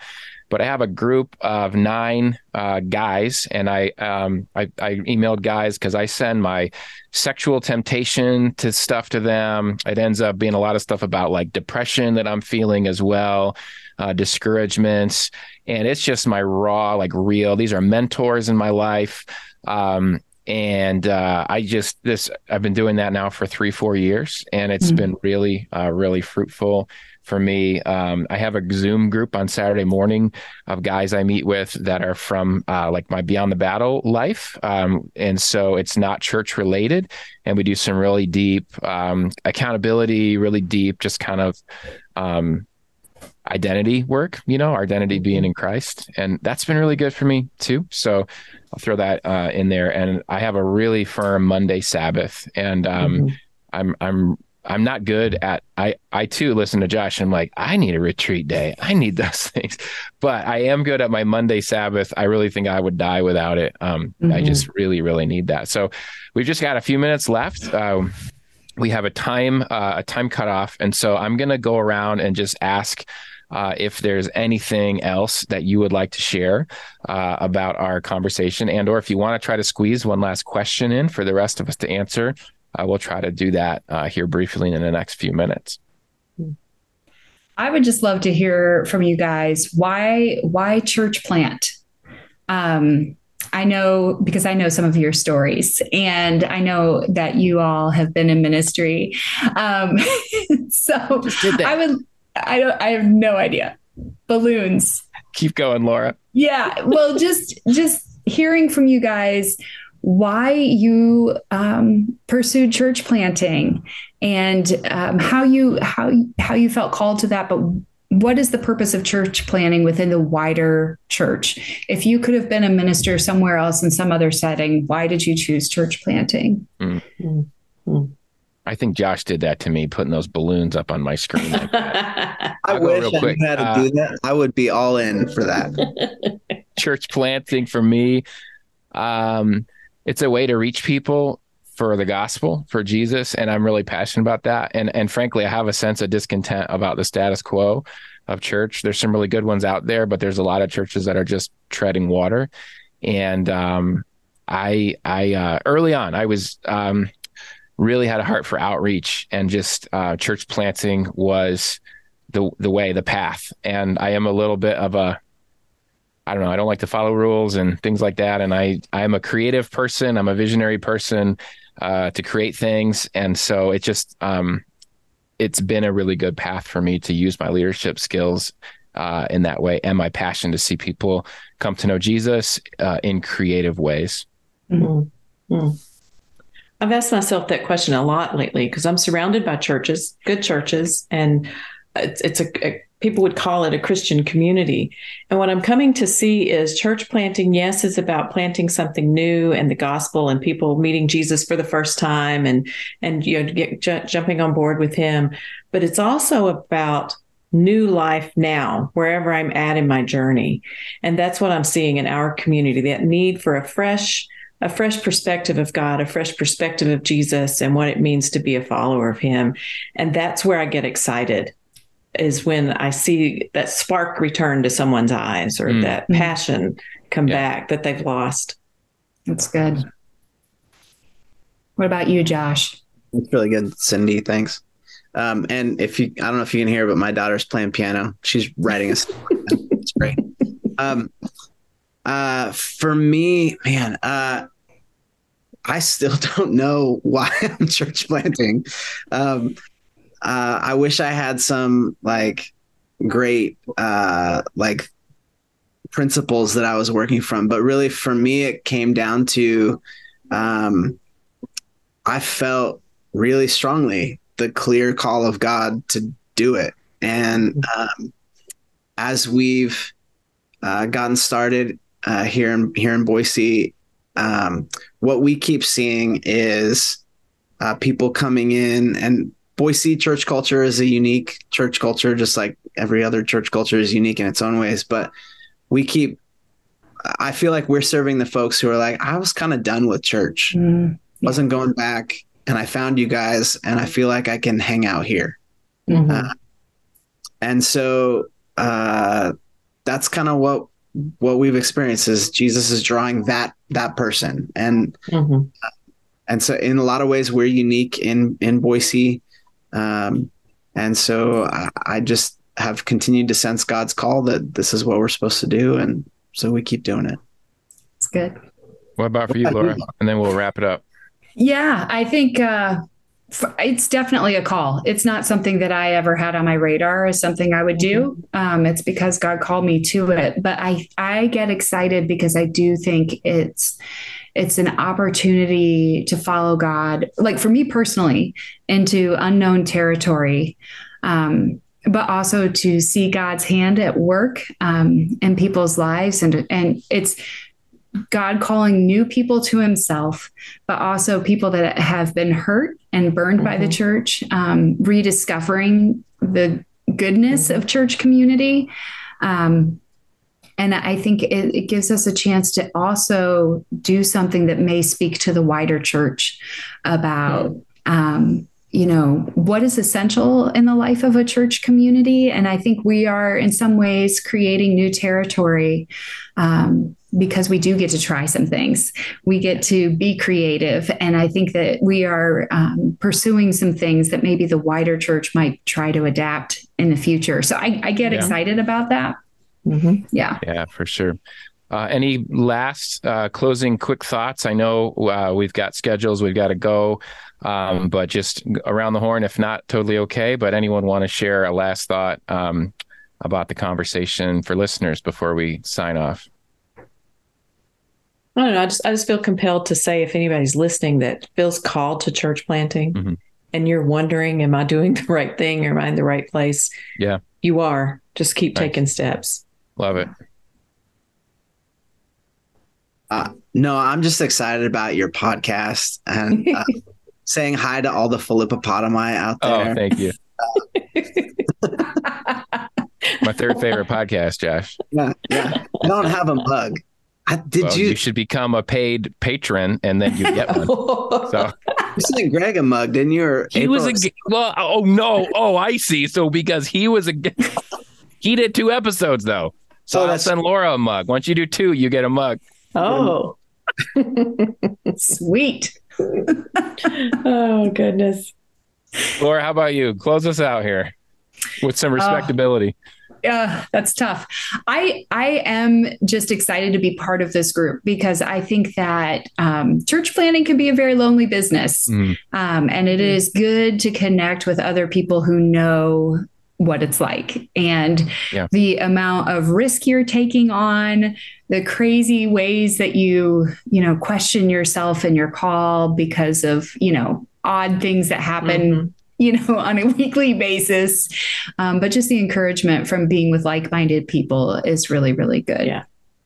But I have a group of nine uh, guys, and I um, I, I emailed guys because I send my sexual temptation to stuff to them. It ends up being a lot of stuff about like depression that I'm feeling as well, uh, discouragements, and it's just my raw, like real. These are mentors in my life, um, and uh, I just this I've been doing that now for three four years, and it's Mhm. been really uh, really fruitful for me. Um, I have a Zoom group on Saturday morning of guys I meet with that are from uh, like my Beyond the Battle life. Um, and so it's not church related. And we do some really deep um, accountability, really deep, just kind of um, identity work, you know, our identity being in Christ. And that's been really good for me too. So I'll throw that uh, in there. And I have a really firm Monday Sabbath. And um, Mhm. I'm, I'm, I'm not good at I I too listen to Josh and I'm like I need a retreat day. I need those things. But I am good at my Monday Sabbath. I really think I would die without it. Um I Mhm. just really really need that. So we've just got a few minutes left. Um we have a time uh, a time cutoff and so I'm going to go around and just ask uh, if there's anything else that you would like to share uh, about our conversation and or if you want to try to squeeze one last question in for the rest of us to answer uh, we'll try to do that uh, here briefly in the next few minutes. I would just love to hear from you guys why why church plant. Um, I know because I know some of your stories, and I know that you all have been in ministry. Um, so. I would. I don't. I have no idea. Balloons. Keep going, Laura. Yeah. Well, just just hearing from you guys why you um, pursued church planting and um, how you how how you felt called to that, but what is the purpose of church planting within the wider church? If you could have been a minister somewhere else in some other setting, why did you choose church planting? I think Josh did that to me, putting those balloons up on my screen. Like that. I wish I quick. knew how to Uh, do that. I would be all in for that. Church planting for me, um, it's a way to reach people for the gospel, for Jesus, and I'm really passionate about that. And and frankly, I have a sense of discontent about the status quo of church. There's some really good ones out there, but there's a lot of churches that are just treading water. And um, I I uh, early on I was um, really had a heart for outreach and just uh, church planting was the the way, the path. And I am a little bit of a I don't know, I don't like to follow rules and things like that. And I I'm a creative person, I'm a visionary person uh, to create things, and so it just um, it's been a really good path for me to use my leadership skills uh, in that way and my passion to see people come to know Jesus uh, in creative ways. Mhm. Mm. I've asked myself that question a lot lately because I'm surrounded by churches, good churches, and it's, it's a, a people would call it a Christian community. And what I'm coming to see is church planting. Yes, is about planting something new and the gospel and people meeting Jesus for the first time and and you know get, ju- jumping on board with Him. But it's also about new life now wherever I'm at in my journey, and that's what I'm seeing in our community. That need for a fresh a fresh perspective of God, a fresh perspective of Jesus and what it means to be a follower of him. And that's where I get excited is when I see that spark return to someone's eyes or Mm. that passion come Yeah. back that they've lost. That's good. What about you, Josh? It's really good, Cindy. Thanks. Um, and if you, I don't know if you can hear, but my daughter's playing piano. She's writing a song. It's great. Um, uh, for me, man, uh, I still don't know why I'm church planting. Um, uh, I wish I had some like great, uh, like principles that I was working from, but really for me, it came down to, um, I felt really strongly the clear call of God to do it. And um, as we've uh, gotten started uh, here in here in Boise, um, what we keep seeing is uh, people coming in, and Boise church culture is a unique church culture, just like every other church culture is unique in its own ways. But we keep, I feel like we're serving the folks who are like, I was kind of done with church, Mm, wasn't going back, and I found you guys, and I feel like I can hang out here. Mhm. Uh, and so uh, that's kind of what what we've experienced is Jesus is drawing that that person, and Mhm. and so in a lot of ways we're unique in in Boise, um, and so I, I just have continued to sense God's call that this is what we're supposed to do, and so we keep doing it. it's good. What about for you, Laura? And then we'll wrap it up. Yeah, I think uh, it's definitely a call. It's not something that I ever had on my radar as something I would do. Um, it's because God called me to it. But I I get excited because I do think it's it's an opportunity to follow God, like for me personally, into unknown territory. Um, but also to see God's hand at work um, in people's lives, and and it's God calling new people to Himself, but also people that have been hurt and burned by the Mhm. church, um, rediscovering the goodness of church community. Um, and I think it, it gives us a chance to also do something that may speak to the wider church about, um, you know, what is essential in the life of a church community. And I think we are, in some ways, creating new territory um, because we do get to try some things. We get to be creative. And I think that we are um, pursuing some things that maybe the wider church might try to adapt in the future. So I, I get Yeah. excited about that. Mhm. Yeah. Yeah, for sure. Uh, any last uh, closing quick thoughts? I know uh, we've got schedules, we've got to go, um, but just around the horn, if not, totally okay. But anyone want to share a last thought um, about the conversation for listeners before we sign off? I don't know. I just I just feel compelled to say if anybody's listening that feels called to church planting Mhm. and you're wondering, am I doing the right thing? Am I in the right place? Yeah. You are. Just keep Nice. taking steps. Love it. No, I'm just excited about your podcast and uh, saying hi to all the Philippopotami out there. Oh, thank you. My third favorite podcast, Josh. yeah, yeah. I don't have a mug. I, did Well, you, you should become a paid patron, and then you get one. So you sent Greg a mug, didn't you? Or he was a April- well. Oh no! Oh, I see. So because he was a, g- he did two episodes though. So Oh, I'll that's- send Laura a mug. Once you do two, you get a mug. oh. Sweet. oh goodness. Laura, how about you? Close us out here with some respectability. Yeah, that's tough. I I am just excited to be part of this group because I think that um, church planting can be a very lonely business, Mhm. um, and it is good to connect with other people who know what it's like and Yeah. the amount of risk you're taking on the crazy ways that you you know question yourself and your call because of you know odd things that happen Mhm. you know, on a weekly basis. Um, but just the encouragement from being with like minded people is really, really good. Yeah.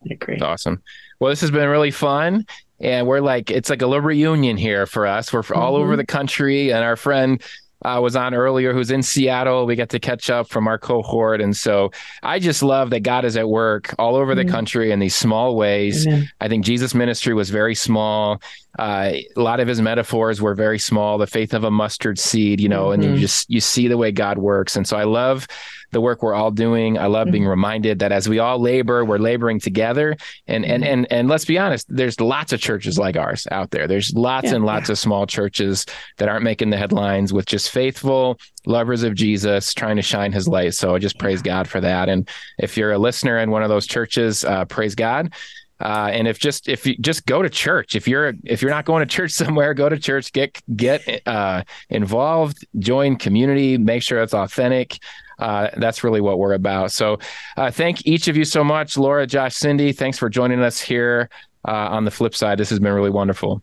I agree. It's awesome. Well, this has been really fun. And we're like, it's like a little reunion here for us. We're all Mhm. over the country. And our friend uh, was on earlier who's in Seattle. We got to catch up from our cohort. And so I just love that God is at work all over the Mhm. country in these small ways. Amen. I think Jesus' ministry was very small. Uh, a lot of his metaphors were very small, the faith of a mustard seed, you know, and you Mhm. just you see the way God works. And so I love the work we're all doing. I love being reminded that as we all labor, we're laboring together. And and and and let's be honest, there's lots of churches like ours out there. There's lots Yeah. and lots of small churches that aren't making the headlines with just faithful lovers of Jesus trying to shine his light. So I just praise God for that. And if you're a listener in one of those churches, uh, praise God. Uh, and if just if you just go to church, if you're if you're not going to church somewhere, go to church, get get uh, involved, join community, make sure it's authentic. Uh, that's really what we're about. So, uh, thank each of you so much, Laura, Josh, Cindy. Thanks for joining us here uh, on the flip side. This has been really wonderful.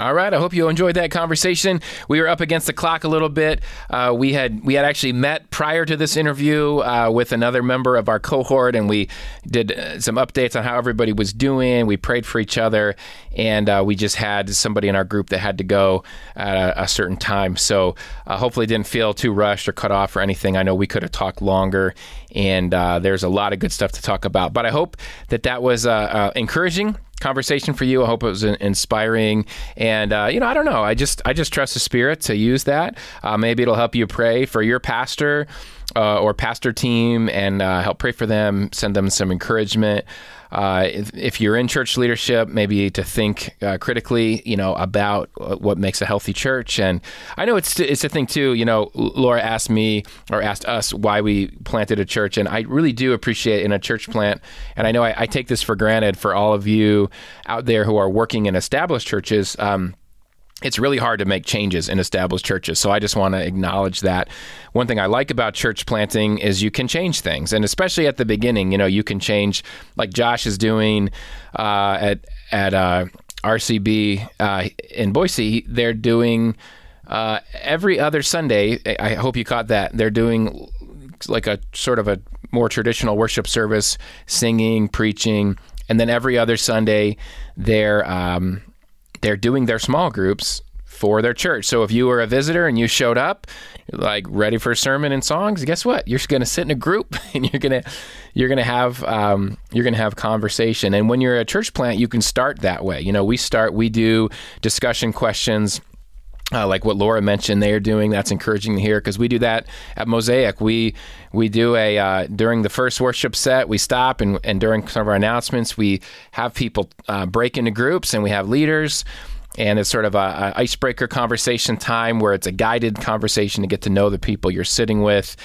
All right. I hope you enjoyed that conversation. We were up against the clock a little bit. Uh, we had we had actually met prior to this interview uh, with another member of our cohort, and we did uh, some updates on how everybody was doing. We prayed for each other, and uh, we just had somebody in our group that had to go at a, a certain time. So uh, hopefully, didn't feel too rushed or cut off or anything. I know we could have talked longer, and uh, there's a lot of good stuff to talk about. But I hope that that was encouraging conversation for you. I hope it was inspiring. And uh, you know, I don't know. I just I just trust the Spirit to use that. Uh, maybe it'll help you pray for your pastor uh, or pastor team and uh, help pray for them. Send them some encouragement. Uh, if, if, you're in church leadership, maybe to think uh, critically, you know, about what makes a healthy church. And I know it's it's a thing too. You know, Laura asked me or asked us why we planted a church, and I really do appreciate in a church plant. And I know I, I take this for granted for all of you out there who are working in established churches. Um, it's really hard to make changes in established churches. So I just want to acknowledge that. One thing I like about church planting is you can change things, and especially at the beginning, you know, you can change like Josh is doing uh, at at uh, RCB uh, in Boise. They're doing uh, every other Sunday. I hope you caught that. They're doing like a sort of a more traditional worship service, singing, preaching, and then every other Sunday they're um, they're doing their small groups for their church. So if you were a visitor and you showed up, like ready for a sermon and songs, guess what? You're going to sit in a group and you're going to you're going to have um, you're going to have conversation. And when you're a church plant, you can start that way. You know, we start we do discussion questions uh, like what Laura mentioned, they are doing. That's encouraging to hear because we do that at Mosaic. We we do a uh, during the first worship set, we stop and, and during some of our announcements, we have people uh, break into groups and we have leaders. And it's sort of a, a icebreaker conversation time where it's a guided conversation to get to know the people you're sitting with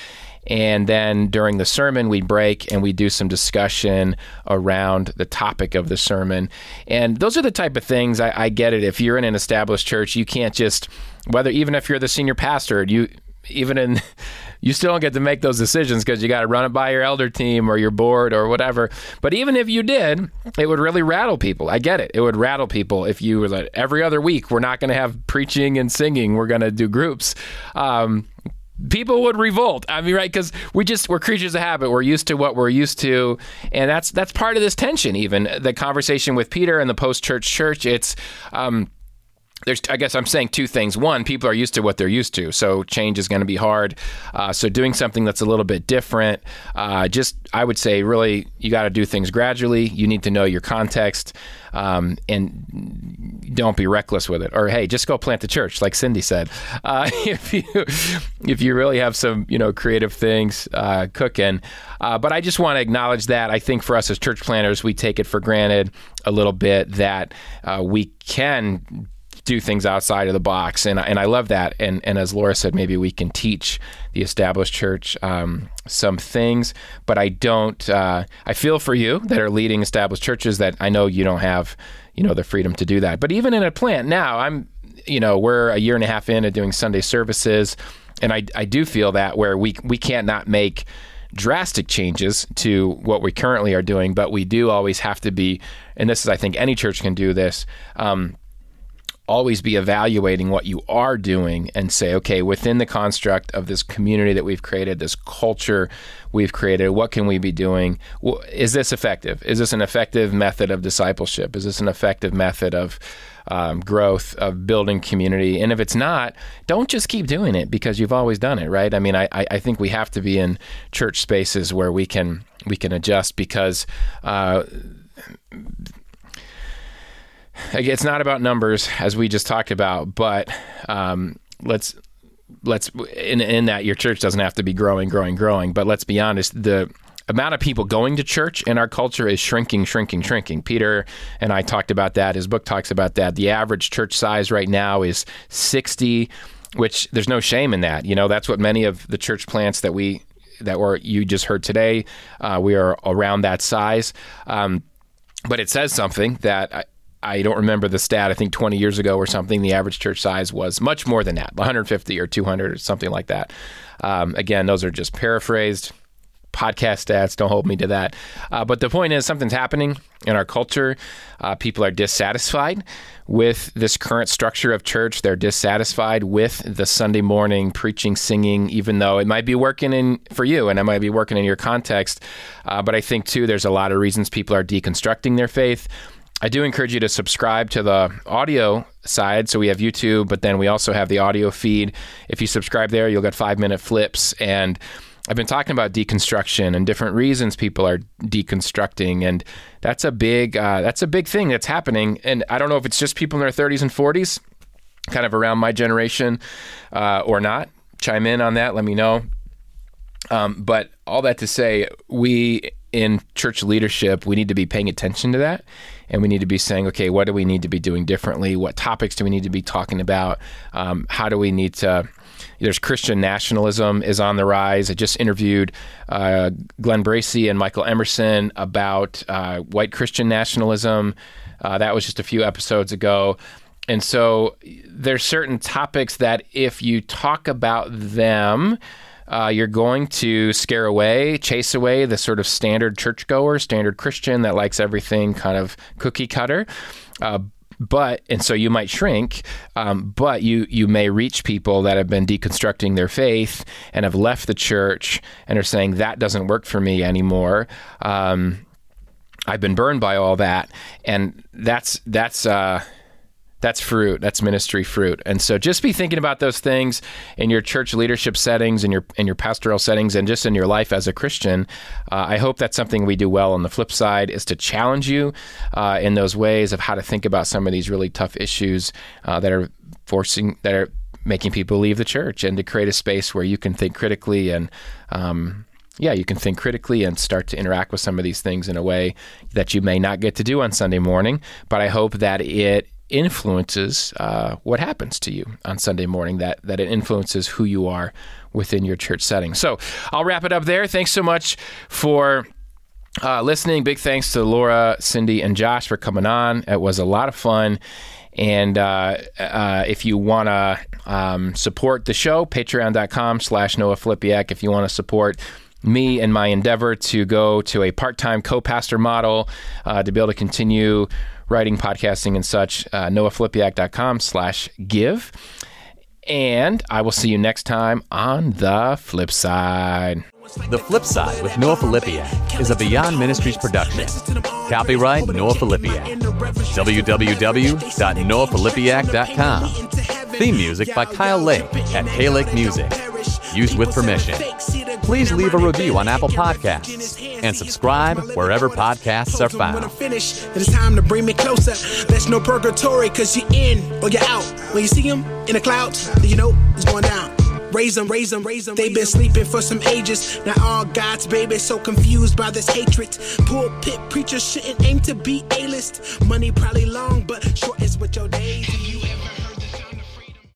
and then during the sermon, we'd break and we'd do some discussion around the topic of the sermon. And those are the type of things I, I get it. If you're in an established church, you can't just, whether even if you're the senior pastor, you even in you still don't get to make those decisions because you got to run it by your elder team or your board or whatever. But even if you did, it would really rattle people. I get it. It would rattle people if you were like every other week we're not going to have preaching and singing. We're going to do groups. Um, people would revolt. I mean, right? Because we just we're creatures of habit. We're used to what we're used to, and that's that's part of this tension. Even the conversation with Peter and the post church church. It's um, there's, I guess I'm saying two things. One, people are used to what they're used to, so change is going to be hard. Uh, so doing something that's a little bit different, uh, just I would say, really, you got to do things gradually. You need to know your context, um, and don't be reckless with it. Or hey, just go plant the church, like Cindy said. Uh, if you if you really have some you know creative things uh, cooking, uh, but I just want to acknowledge that. I think for us as church planters, we take it for granted a little bit that uh, we can do things outside of the box, and and I love that. And and as Laura said, maybe we can teach the established church um, some things, but I don't. Uh, I feel for you that are leading established churches that I know you don't have, you know, the freedom to do that. But even in a plant now, I'm, you know, we're a year and a half in doing Sunday services, and I I do feel that where we we can't not make drastic changes to what we currently are doing, but we do always have to be, and this is, I think, any church can do this. Um, always be evaluating what you are doing and say, okay, within the construct of this community that we've created, this culture we've created, what can we be doing? Is this effective? Is this an effective method of discipleship? Is this an effective method of um, growth, of building community? And if it's not, don't just keep doing it because you've always done it, right? I mean, I, I think we have to be in church spaces where we can we can adjust because. Uh, it's not about numbers as we just talked about, but um, let's let's in in that your church doesn't have to be growing, growing, growing. But let's be honest, the amount of people going to church in our culture is shrinking, shrinking, shrinking. Peter and I talked about that. His book talks about that. The average church size right now is 60, which there's no shame in that. You know, that's what many of the church plants that we that were you just heard today, uh, we are around that size. Um, but it says something that I don't remember the stat. I think 20 years ago or something, the average church size was much more than that 150 or 200 or something like that. Um, again, those are just paraphrased. podcast stats. Don't hold me to that. Uh, but the point is, something's happening in our culture. Uh, people are dissatisfied with this current structure of church. They're dissatisfied with the Sunday morning preaching, singing, even though it might be working in for you and it might be working in your context. Uh, but I think too, there's a lot of reasons people are deconstructing their faith. I do encourage you to subscribe to the audio side. So we have YouTube, but then we also have the audio feed. If you subscribe there, you'll get five minute flips. And I've been talking about deconstruction and different reasons people are deconstructing, and that's a big uh, that's a big thing that's happening. And I don't know if it's just people in their 30s and 40s, kind of around my generation, uh, or not. Chime in on that. Let me know. Um, but all that to say, we in church leadership, we need to be paying attention to that. And we need to be saying, okay, what do we need to be doing differently? What topics do we need to be talking about? Um, how do we need to? There's Christian nationalism is on the rise. I just interviewed uh, Glenn Bracey and Michael Emerson about uh, white Christian nationalism. Uh, that was just a few episodes ago. And so there's certain topics that if you talk about them, uh, you're going to scare away, chase away the sort of standard churchgoer, standard Christian that likes everything kind of cookie cutter. Uh, but and so you might shrink, um, but you you may reach people that have been deconstructing their faith and have left the church and are saying that doesn't work for me anymore. Um, I've been burned by all that, and that's that's uh, that's fruit. That's ministry fruit. And so just be thinking about those things in your church leadership settings, in your in your pastoral settings, and just in your life as a Christian. Uh, I hope that's something we do well. On the flip side, is to challenge you uh, in those ways of how to think about some of these really tough issues uh, that are forcing that are making people leave the church, and to create a space where you can think critically and. Um, yeah, you can think critically and start to interact with some of these things in a way that you may not get to do on Sunday morning. But I hope that it influences uh, what happens to you on Sunday morning, that, that it influences who you are within your church setting. So I'll wrap it up there. Thanks so much for uh, listening. Big thanks to Laura, Cindy, and Josh for coming on. It was a lot of fun. And uh, uh, if you want to um, support the show, patreon.com slash Noah Filipiak. If you want to support me and my endeavor to go to a part-time co-pastor model uh, to be able to continue writing, podcasting, and such, uh, noahfilipiak.com slash give. And I will see you next time on the flip side. The Flip Side with Noah Filipiak is a Beyond Ministries production. Copyright Noah Filipiak. www.noahfilipiak.com. Theme music by Kyle Lake at K Lake Music. Used with permission. Please leave a review on Apple Podcasts and subscribe wherever podcasts are found. it's time to bring me closer. There's no purgatory, cause you're in or you're out. When you see him in the clouds, then you know it's going down. Raise them, raise them, raise them. They've been sleeping for some ages. Now all God's babies so confused by this hatred. Pulpit preachers shouldn't aim to be A-list. Money probably long, but short is what your days.